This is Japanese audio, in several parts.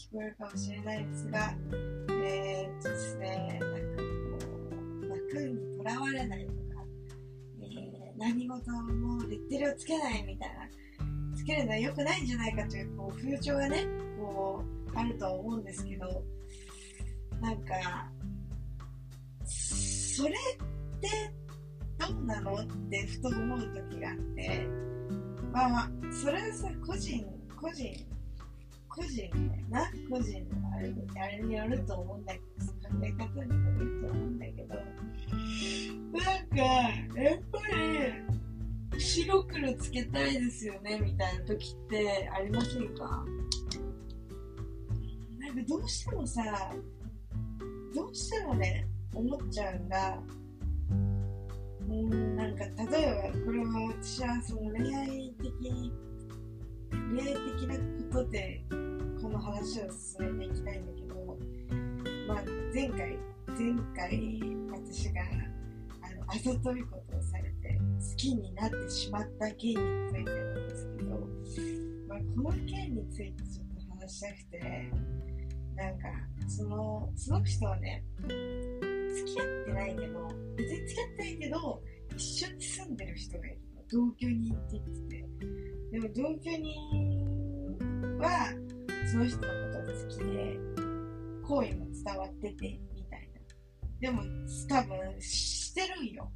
聞こえるかもしれないですが、えーっとですね、なんかこう、枠にとらわれないとか、えー何事もレッテルをつけないみたいな、つけるのは良くないんじゃないかというこう風潮がね、こう、あるとは思うんですけど、なんか、それってどうなのってふと思う時があって、まあまあ、それはさ、個人、個人、個人だよな、個人のあれあれによると思うんだけど、考え方にもよると思うんだけど、なんか、やっぱり、白黒つけたいですよね、みたいな時ってありませんか？なんかどうしてもさ、どうしてもね、思っちゃうんだ。うーん、なんか例えば、これは私はその恋愛的に、恋愛的なことでの話を進めていきたいんだけど、まあ前回、前回私があのあざといことをされて好きになってしまった件についてなんですけど、まあ、この件についてちょっと話したくて、なんか、その、その人はね、付き合ってないけど、別に付き合ってないけど、一緒に住んでる人がいる。同居人って言ってて。でも同居人は、その人のことが好きで、好意も伝わってて、みたいな。でも、多分、してるんよ。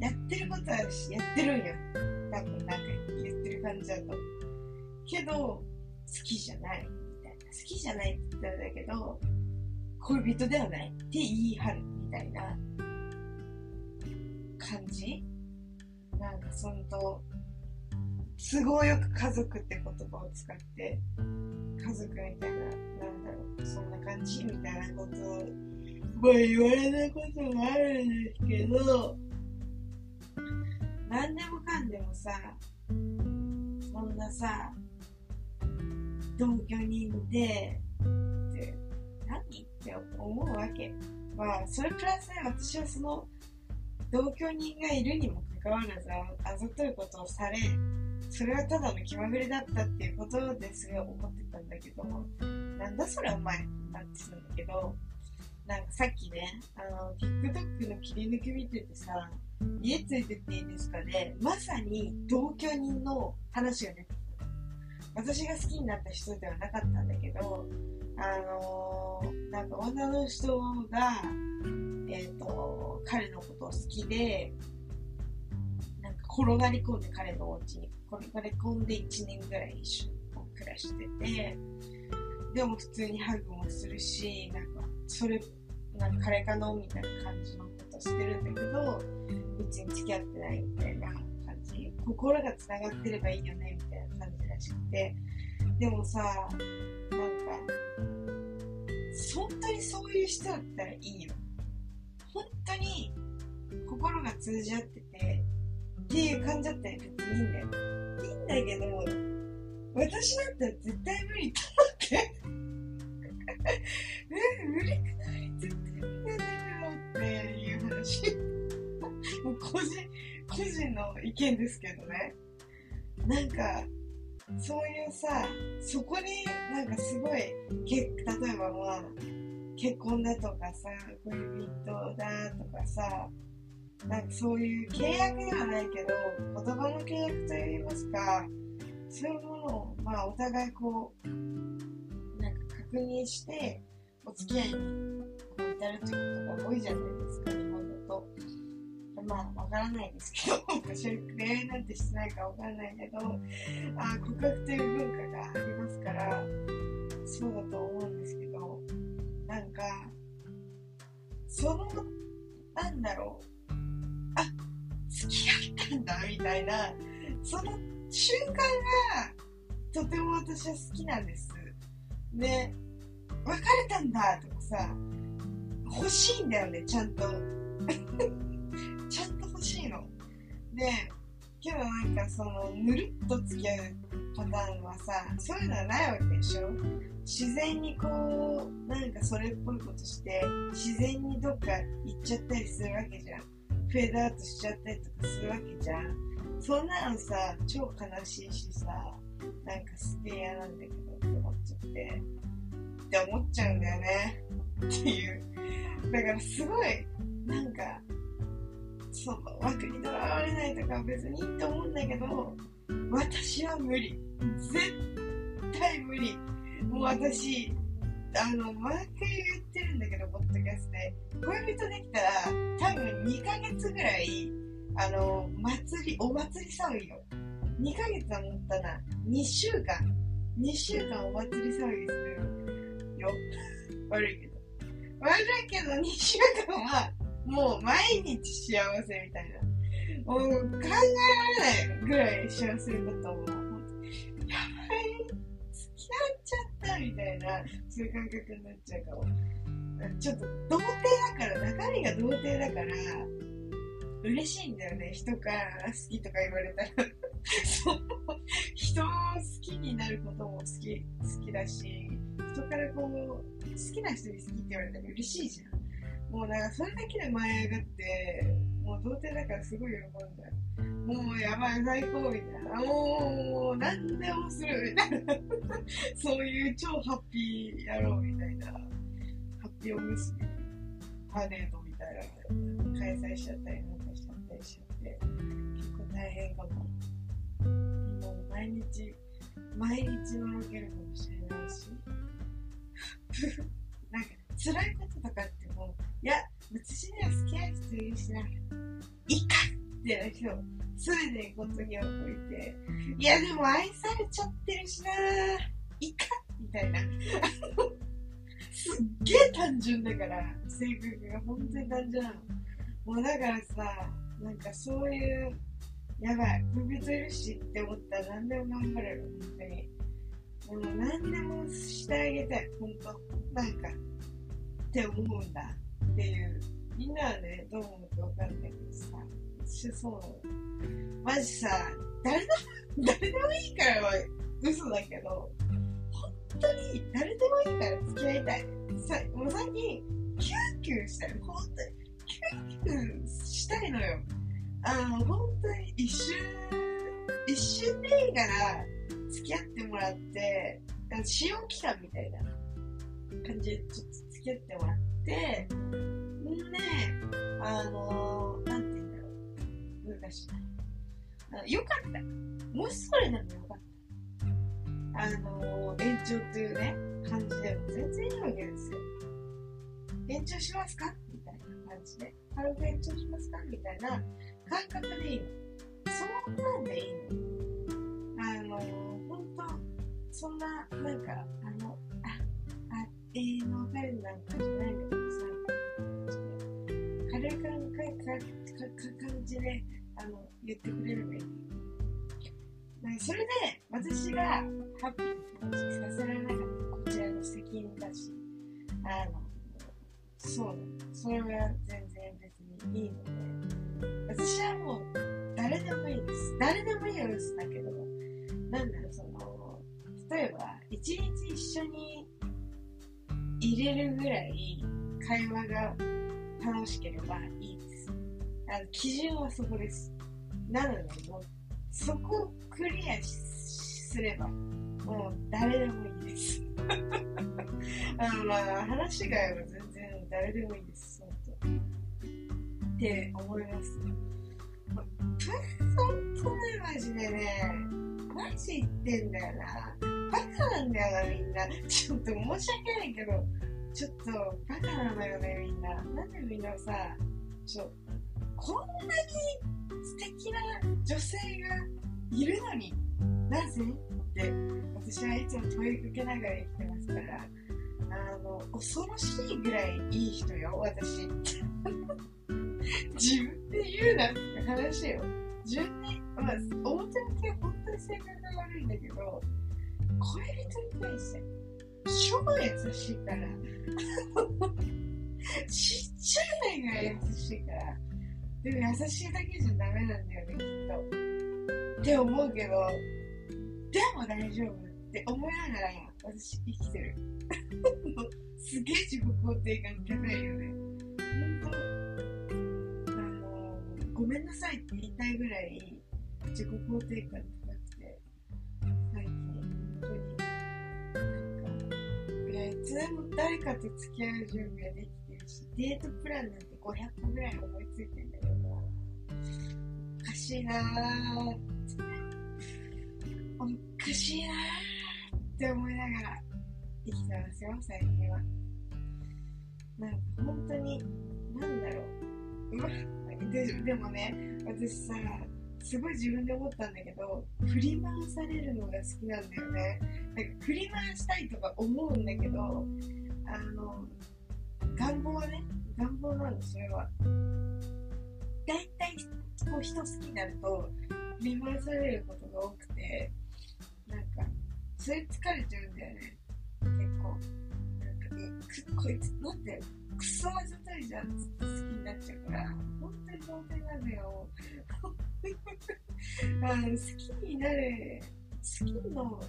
やってることは、やってるんよ。多分、なんか言ってる感じだと。けど、好きじゃない。みたいな。好きじゃないって言ったらだけど、恋人ではないって言い張るみたいな感じ？なんかそのと、都合よく家族って言葉を使って、家族みたいな、なんだろう、そんな感じみたいなことを、まあ言われたことがあるんですけど、何でもかんでもさ、そんなさ、同居人で、って何って思うわけ。まあ、それプラスね、私はその、同居人がいるにもかかわらず、あざといことをされ、それはただの気まぐれだったっていうことですごい思ってたんだけど、なんだそれお前なってたんだけど、なんかさっきね、あの、TikTok の切り抜き見ててさ、家ついてっていいんですかね、まさに同居人の話が出てきた。私が好きになった人ではなかったんだけど、あのーなんか女の人が、えっ、と、彼のことを好きで、なんか転がり込んで彼のお家に転がり込んで1年ぐらい一緒に暮らしてて、でも普通にハグもするし、なんか、それ、なんか彼かのみたいな感じのことしてるんだけど、別に付き合ってないみたいな感じ。心が繋がってればいいよね、みたいな感じらしくて。でもさ、なんか、本当にそういう人だったらいいよ。本当に心が通じ合ってて、っていう感じだったら別にいいんだよ。だけど、私だったら絶対無理と思って。え、無理くない？絶対無理なんだけどっていう話。もう個人、個人の意見ですけどね。なんか、そういうさ、そこになんかすごい、け例えばまあ、結婚だとかさ、恋人だとかさ、なんかそういう契約ではないけど、言葉の契約といいますか、そういうものを、まあお互いこう、なんか確認して、お付き合いに至るということが多いじゃないですか、日本だと。まあ、わからないですけど、私は恋愛なんてしてないかわからないけど、あ告白という文化がありますから、そうだと思うんですけど、なんか、その、なんだろう、付き合ったんだ、みたいな、その瞬間が、とても私は好きなんです。で、別れたんだ、とかさ、欲しいんだよね、ちゃんと。ちゃんと欲しいの。で、けどなんかその、ぬるっと付き合うパターンはさ、そういうのはないわけでしょ自然にこう、なんかそれっぽいことして自然にどっか行っちゃったりするわけじゃんフェードアウトしちゃったりとかするわけじゃん。そんなのさ超悲しいしさなんかすげえ嫌なんだけどって思っちゃって。って思っちゃうんだよね。っていう。だからすごいなんかその枠にとらわれないとか別にいいと思うんだけど私は無理。絶対無理。もう私あの毎回言ってるんだけどポッドキャストで。恋人できたら多分2ヶ月ぐらいあの祭りお祭り騒ぎよ2ヶ月は持ったな。2週間。2週間お祭り騒ぎするよ。悪いけど。悪いけど2週間はもう毎日幸せみたいな。もう考えられないぐらい幸せだと思う。みたいな、そういう感覚になっちゃうかも。ちょっと童貞だから、中身が童貞だから、嬉しいんだよね。人から好きとか言われたら。そう。人を好きになることも好き、好きだし、人からこう、好きな人に好きって言われたら嬉しいじゃん。もうなんかそれだけで舞い上がって、もう童貞だからすごい喜んだ。もうやばい、最高みたいな。もう、何でもするみたいな。そういう超ハッピー野郎みたいな。ハッピーおむすび、パレードみたいな開催しちゃったりなんかしちゃったりしちゃって、結構大変かも。もう毎日、毎日のろけるかもしれないし。なんか辛いこととかってもう、いや、私には好きな人いるしな、いってな人、すべてことにおいて、いや、でも愛されちゃってるしな、いいかみたいな。すっげえ単純だから、性格が本当に単純なの。もうだからさ、なんかそういう、やばい、恋人いるしって思ったら何でも頑張れる、本当に。もう何でもしてあげたい、本当なんか、って思うんだ。っていう。みんなはね、どう思うかわかんない、私そう。マジさ、誰でも、誰でもいいからは嘘だけど、本当に誰でもいいから付き合いたい。さ、もう最近、キュンキュンしたい。本当に、キュンキュンしたいのよ。あの、本当に一瞬、一瞬でいいから付き合ってもらって、試用期間みたいな感じでちょっと付き合ってもらって、んで、あのー、う。難し。よかった。もしそれでもよかった。あのー、延長というね、感じでも全然いいわけですよ。延長しますかみたいな感じで。軽く延長しますかみたいな感覚でいいの。そんなんでいいの。あのー、本当そんな、なんか、あの、あ永遠の別れなんかじゃないんだけどさ、軽い感感じであの言ってくれればいい。それで私がハッピーな気持ちにさせられなかったこちらの責任だし、あの、そうそれは全然別にいいので、私はもう誰でもいいです。誰でもいいよですだけど、なんだろう、その、例えば、一日一緒に入れるぐらい会話が楽しければいい。あの基準はそこです。なので、もうそこをクリアすれば、もう誰でもいいです。あの、まあ、話が合えば全然誰でもいいです。本当って思います。本当ね、マジでね、マジ言ってんだよな。バカなんだよな、みんな。ちょっと申し訳ないけど、ちょっとバカなのよね、みんな。なんでみんなさ、ちょ、こんなに素敵な女性がいるのになぜって私はいつも問いかけながら生きてますから、あの、恐ろしいぐらいいい人よ、私。自分で言うなって話よ。自分で、まあ、表向きは本当に性格が悪いんだけど、恋人に対して超優しいから。ちっちゃいぐらい優しいから。でも優しいだけじゃダメなんだよね、きっと。って思うけど、でも大丈夫って思いながら私生きてる。すげえ自己肯定感高いよね。本当あの、ごめんなさいって言いたいぐらい自己肯定感高くて、最近、本当に、なんか、いや、いつでも誰かと付き合う準備ができてるし、デートプランなんて500個ぐらい思いついてんだけど、おかしいなぁって、おかしいなぁって思いながら生きてますよ、最近は。なんか本当に、なんだろう。うわででもね、私さ、すごい自分で思ったんだけど、振り回されるのが好きなんだよね。なんか振り回したいとか思うんだけど、あの、願望はね、願望なんです、それは。こう人好きになると、振り回されることが多くて、なんか、それ疲れちゃうんだよね。結構。なんか、くこいつ、なんで、クソあざといじゃんっつって好きになっちゃうから、本当に当然なのよ。あの好きになる、好きの、好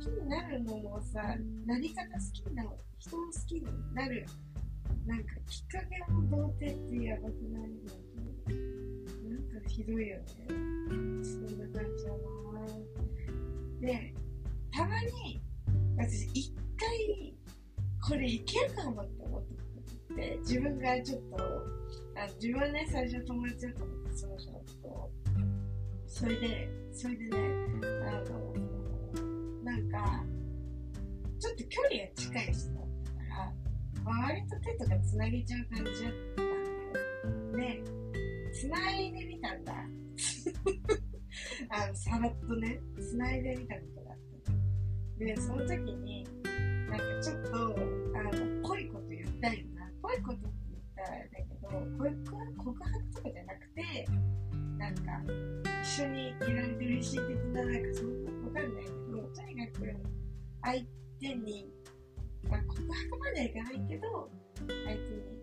きになるのもさ、なり方好きな、人を好きになる、なんかきっかけも童貞ってやばくないの？なんかひどいよね。そんな感じだなで、たまに、私一回、これいけるかもって思って、自分がちょっと、あ自分はね、最初友達だと思って、その人のことそれで、それでね、あの、なんか、ちょっと距離が近い人だったから、まあ、割と手とか繋げちゃう感じだったんだよ。で、繋いでみたんだ。あの、さらっとね、繋いでみたことがあったの。で、その時に、なんかちょっと、あの、ぽいこと言ったよな。ぽいことって言ったらだけど、告白とかじゃなくて、なんか、一緒にいられて嬉しい的な、なんかそんなわかんないけど、とにかく、相手に、まあ、告白まではいかないけど、相手に、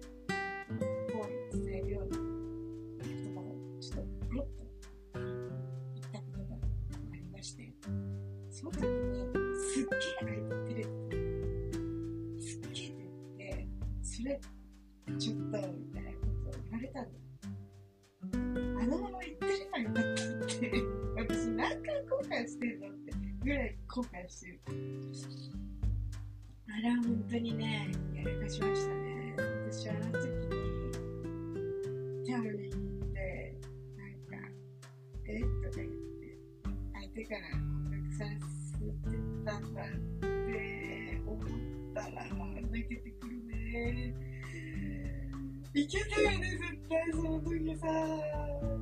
相手から告白させてたんだって思ったら、泣けてくるね。いけたよね、絶対その時さ。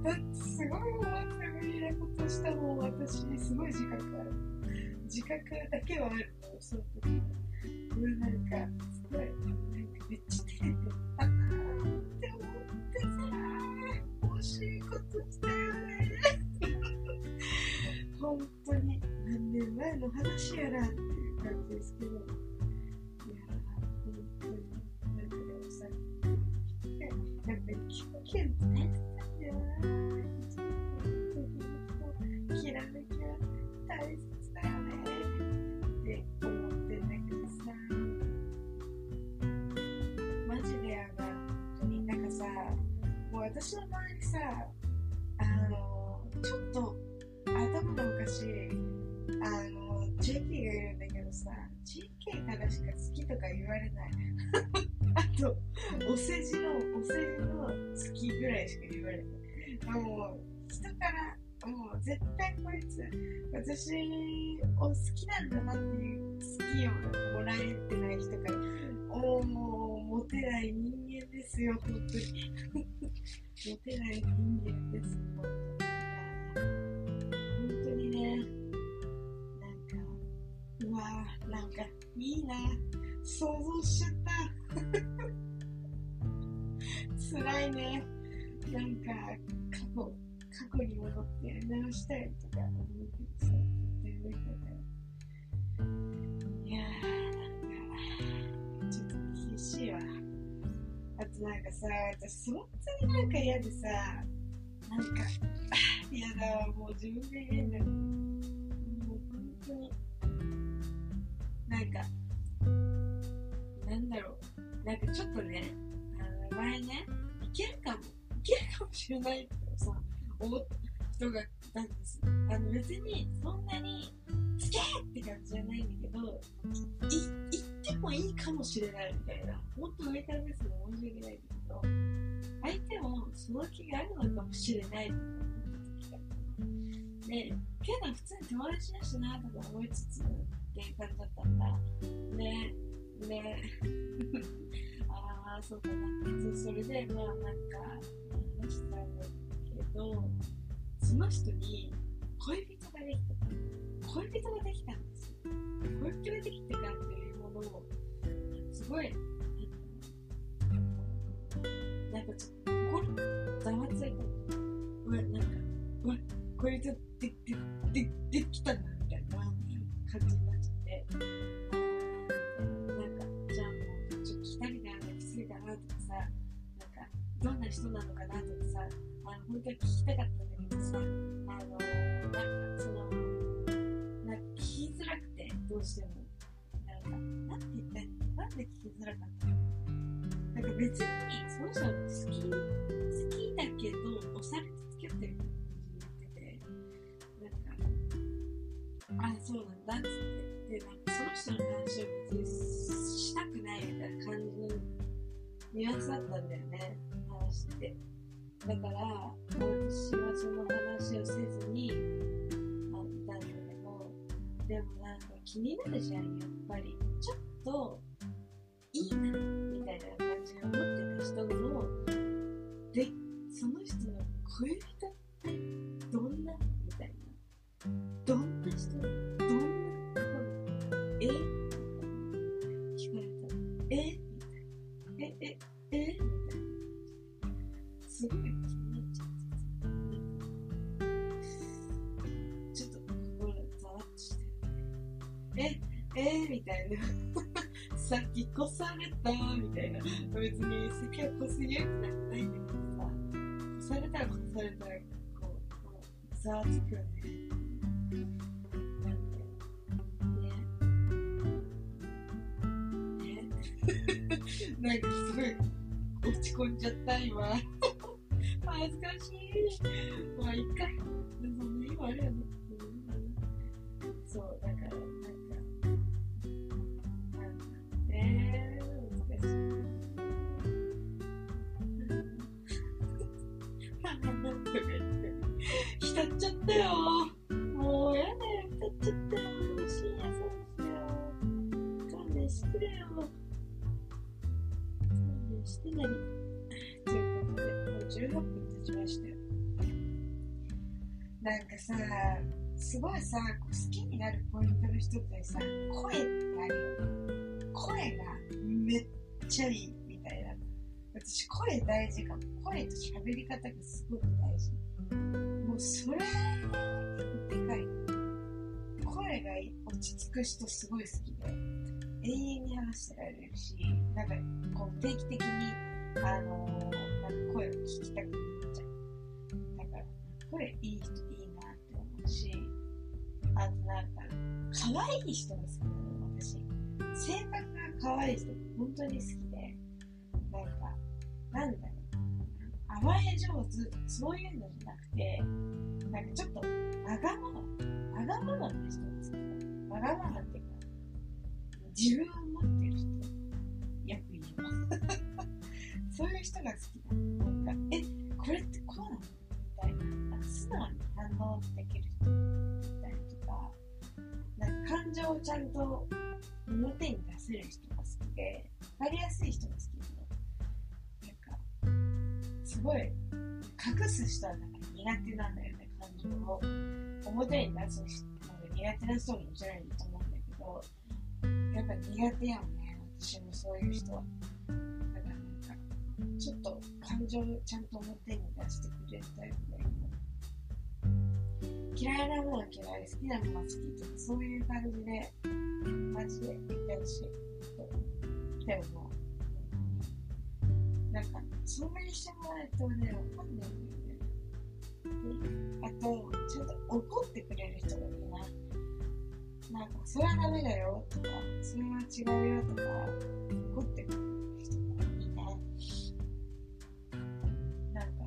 だってすごい思って無理なことしたもん、私。すごい自覚ある。自覚だけはあるの、その時。うわ、なんか、すごい、なんかめっちゃの話やなっていう感じですけど。やー、本当に、なんかでもさ、やっぱり経験ってねから、もう絶対こいつ、私を好きなんだなっていう好きをもらえてない人から、おーもう、モテない人間ですよ、本当に。モテない人間です、本当に。本当にね、なんか、うわぁ、なんか、いいな。想像しちゃった。辛いね。なんか、過去、過去に戻ってやり直したいとか思うけどさ、絶対無理だから。いやー、なんか、ちょっと厳しいわ。あとなんかさ、私本当になんか嫌でさ、なんか、嫌だわ、もう自分が嫌になる。もう本当に、なんか、なんだろう、なんかちょっとね、あの前ね、いけるかも、いけるかもしれないって、思ったがいたんです。あの別にそんなに、つけって感じじゃないんだけど、い、行ってもいいかもしれないみたいな。もっと上からですの申し訳ないんだけど、相手もその気があるのかもしれないと思ってきた。で、けど普通に友達だしなとか思いつつっていう感じだったんだ。で、で、ああ、そうかな。それで、まあなんか、話したんだけど、その人に恋人ができた。恋人ができたんですよ。恋人ができてからというものを、すごい、なんかちょっと心ざわついたうわなんかうわ恋人でででできたなみたいな感じあの本当は聞きたかったんだけどさあのなんかそのなんか聞きづらくてどうしてもなんかなんて言ったらいいのなんで聞きづらかったのなんか別にその人の好き好きだけど押されて付き合ってるみたいな感じになっててなんかあそうなんだっつってでなんかその人の話を別にしたくないみたいな感じのニュアンスだったんだよね。話って。だから私はその話をせずにまあいたんだけどでもなんか気になるじゃんやっぱり。ちょっといいなみたいな感じで思ってた人のでその人の恋人っみたいなさっき越されたみたいな。別に席は越す勇気なんてないんだけどさ越されたら越されたらこうこうざわつくよね。なんでね。ね。なんかすごい落ち込んじゃった今。恥ずかしい。まあいいか。そんな日もあるよね。んそう。さ、すごいさ、好きになるポイントの一つでさ、声ってあるよね。声がめっちゃいいみたいな。私、声大事かも。声と喋り方がすごく大事。もうそれ、でかい。声が落ち着く人すごい好きで、永遠に話してられるし、なんかこう定期的に、あのーなんか声を聞きたくなっちゃう。だから、声いい人いいし、あとなんか、可愛い人が好きなの、私。性格が可愛い人本当に好きでなんかなんだろう。甘え上手そういうのじゃなくてなんかちょっとわがままわがままな人が好きわがままっていうか自分を持ってる人よく言います。そういう人が好きなな感情をちゃんと表に出せる人が好きで、分かりやすい人が好きで、なんか、すごい、隠す人はなんか苦手なんだよね、感情を。表に出す人なんか苦手な人ももちろんいると思うんだけど、やっぱ苦手やもんね、私もそういう人は。だからなんか、ちょっと感情をちゃんと表に出してくれるタイプがいい嫌いなものは嫌い、好きなものは好きとか、そういう感じで、マジで言ってほしい。って思う。なんか、そんなにしてもらえるとね、わかんないんだよね。あと、ちゃんと怒ってくれる人がいいな。なんか、それはダメだよとか、それは違うよとか、怒ってくれる人がいて、なんか、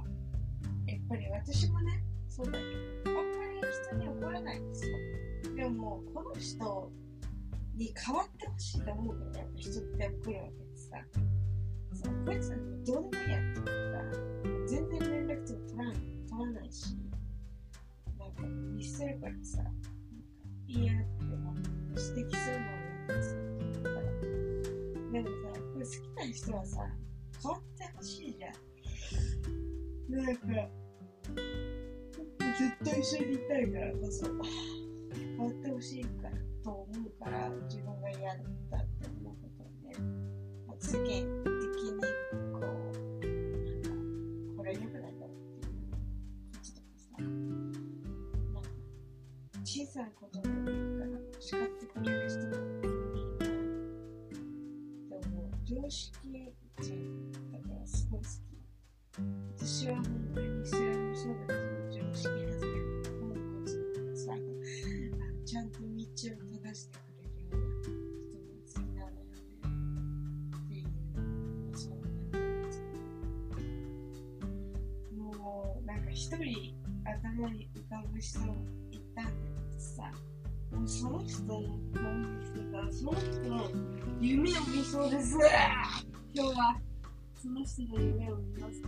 やっぱり私もね、そうだけど、ないんですよ。でも、この人に変わってほしいと思うから、やっぱ人って怒るわけでさ、そのこいつはどうでもいいやって言ったら、全然連絡とか取らない取らないし、なんか見捨てるからさ、なんかいやって指摘するのをめんどくさ。でもさ、これ好きな人はさ、変わってほしいじゃん。なんか、ずっと一緒にいたいからこそ、変わってほしいからと思うから、自分が嫌だったって思うことをね、まあ世間的にこう、なんか、これ良くないだろうっていうこととかさ、なんか、小さなことでもいいから叱ってくれる人がいいな。でも、常識人だからすごい好き。私は本当にイスラム一人頭に浮かぶ人いたんだけどさ、もうその人の顔見てたら、その人の夢を見そうです。今日は、その人の夢を見ます。